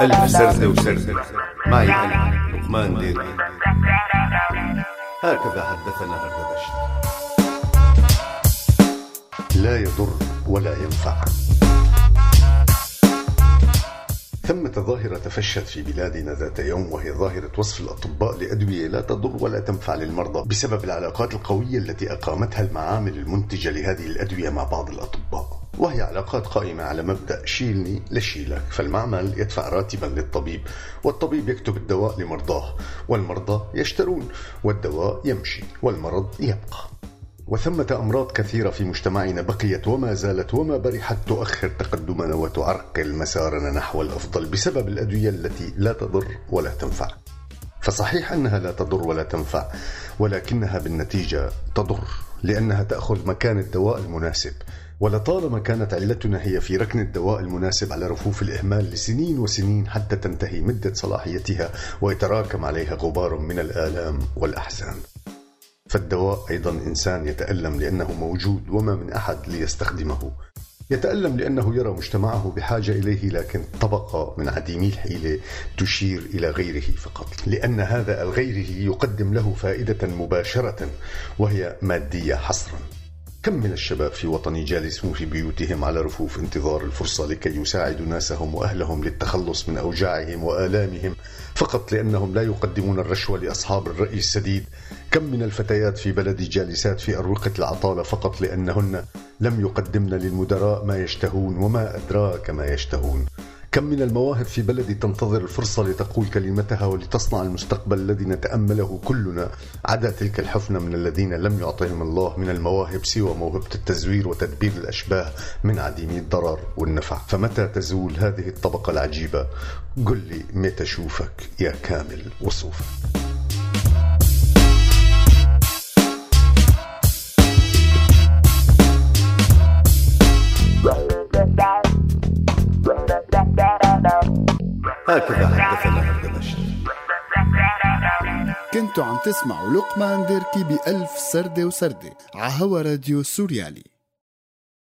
ألف سردة وسردة معي أنا لقمان ديري هكذا حدثنا هردبشت لا يضر ولا ينفع. ثمة ظاهرة تفشت في بلادنا ذات يوم وهي ظاهرة وصف الأطباء لأدوية لا تضر ولا تنفع للمرضى بسبب العلاقات القوية التي أقامتها المعامل المنتجة لهذه الأدوية مع بعض الأطباء. وهي علاقات قائمة على مبدأ شيلني لشيلك فالمعمل يدفع راتبا للطبيب والطبيب يكتب الدواء لمرضاه والمرضى يشترون والدواء يمشي والمرض يبقى. وثمة أمراض كثيرة في مجتمعنا بقيت وما زالت وما برحت تؤخر تقدمنا وتعرقل مسارنا نحو الأفضل بسبب الأدوية التي لا تضر ولا تنفع. فصحيح أنها لا تضر ولا تنفع ولكنها بالنتيجة تضر. لأنها تأخذ مكان الدواء المناسب. ولطالما كانت علتنا هي في ركن الدواء المناسب على رفوف الإهمال لسنين وسنين حتى تنتهي مدة صلاحيتها ويتراكم عليها غبار من الآلام والأحزان. فالدواء أيضا إنسان يتألم لأنه موجود وما من أحد ليستخدمه. يتألم لأنه يرى مجتمعه بحاجة إليه لكن طبقة من عديمي الحيلة تشير إلى غيره فقط. لأن هذا الغيره يقدم له فائدة مباشرة وهي مادية حصرا. كم من الشباب في وطني جالسون في بيوتهم على رفوف انتظار الفرصة لكي يساعدوا ناسهم وأهلهم للتخلص من أوجاعهم وآلامهم فقط لأنهم لا يقدمون الرشوة لأصحاب الرأي السديد. كم من الفتيات في بلدي جالسات في أروقة العطالة فقط لأنهن لم يقدمن للمدراء ما يشتهون وما أدراك ما يشتهون. كم من المواهب في بلدي تنتظر الفرصة لتقول كلمتها ولتصنع المستقبل الذي نتأمله كلنا. عدا تلك الحفنة من الذين لم يعطيهم الله من المواهب سوى موهبة التزوير وتدبير الأشباه من عديمي الضرر والنفع. فمتى تزول هذه الطبقة العجيبة؟ قل لي متى أشوفك يا كامل وصوفك. هكذا حدثنا هردبشت كنتوا عم تسمعوا لقمان ديركي بألف سردة وسردة عهوا راديو سوريالي.